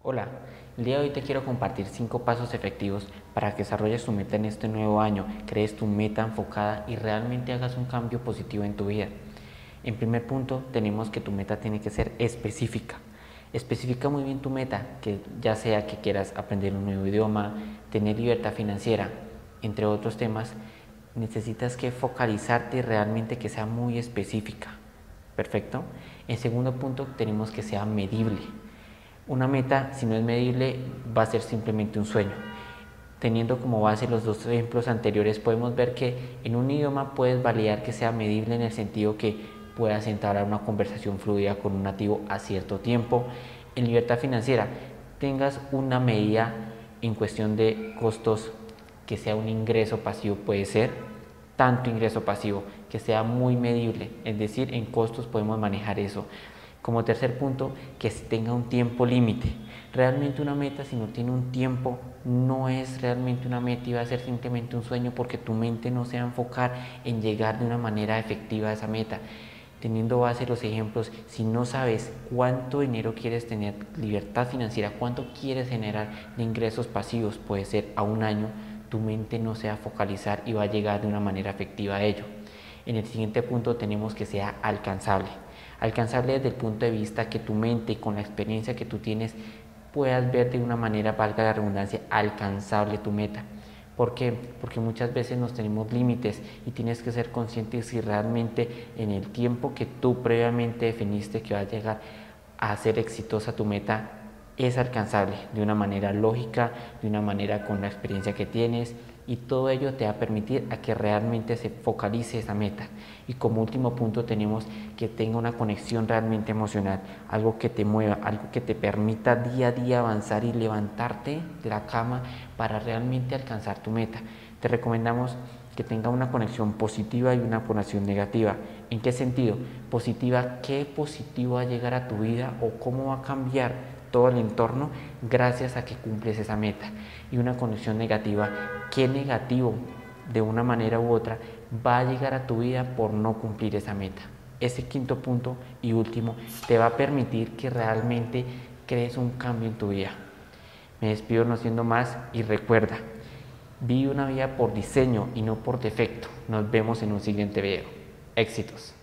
Hola, el día de hoy te quiero compartir 5 pasos efectivos para que desarrolles tu meta en este nuevo año, crees tu meta enfocada y realmente hagas un cambio positivo en tu vida. En primer punto, tenemos que tu meta tiene que ser específica. Especifica muy bien tu meta, que ya sea que quieras aprender un nuevo idioma, tener libertad financiera, entre otros temas, necesitas que focalizarte realmente que sea muy específica. Perfecto. En segundo punto, tenemos que sea medible una meta, si no es medible, va a ser simplemente un sueño. Teniendo como base los dos ejemplos anteriores, podemos ver que en un idioma puedes validar que sea medible en el sentido que puedas entrar a una conversación fluida con un nativo a cierto tiempo. En libertad financiera, tengas una medida en cuestión de costos que sea un ingreso pasivo, puede ser tanto ingreso pasivo, que sea muy medible, es decir, en costos podemos manejar eso. Como tercer punto, que tenga un tiempo límite. Realmente una meta, si no tiene un tiempo, no es realmente una meta y va a ser simplemente un sueño porque tu mente no se va a enfocar en llegar de una manera efectiva a esa meta. Teniendo base los ejemplos, si no sabes cuánto dinero quieres tener, libertad financiera, cuánto quieres generar de ingresos pasivos, puede ser a un año, tu mente no se va a focalizar y va a llegar de una manera efectiva a ello. En el siguiente punto tenemos que sea alcanzable alcanzarle desde el punto de vista que tu mente, con la experiencia que tú tienes, puedas ver de una manera, valga la redundancia, alcanzable tu meta. ¿Por qué? Porque muchas veces nos tenemos límites y tienes que ser consciente si realmente en el tiempo que tú previamente definiste que va a llegar a ser exitosa tu meta es alcanzable de una manera lógica, de una manera con la experiencia que tienes y todo ello te va a permitir a que realmente se focalice esa meta. Y como último punto tenemos que tenga una conexión realmente emocional, algo que te mueva, algo que te permita día a día avanzar y levantarte de la cama para realmente alcanzar tu meta. Te recomendamos que tenga una conexión positiva y una conexión negativa. ¿En qué sentido? Positiva, ¿qué positivo va a llegar a tu vida o cómo va a cambiar todo el entorno gracias a que cumples esa meta. Y una conexión negativa, ¿qué negativo de una manera u otra va a llegar a tu vida por no cumplir esa meta? Ese quinto punto y último te va a permitir que realmente crees un cambio en tu vida. Me despido no siendo más y recuerda, vive una vida por diseño y no por defecto. Nos vemos en un siguiente video. Éxitos.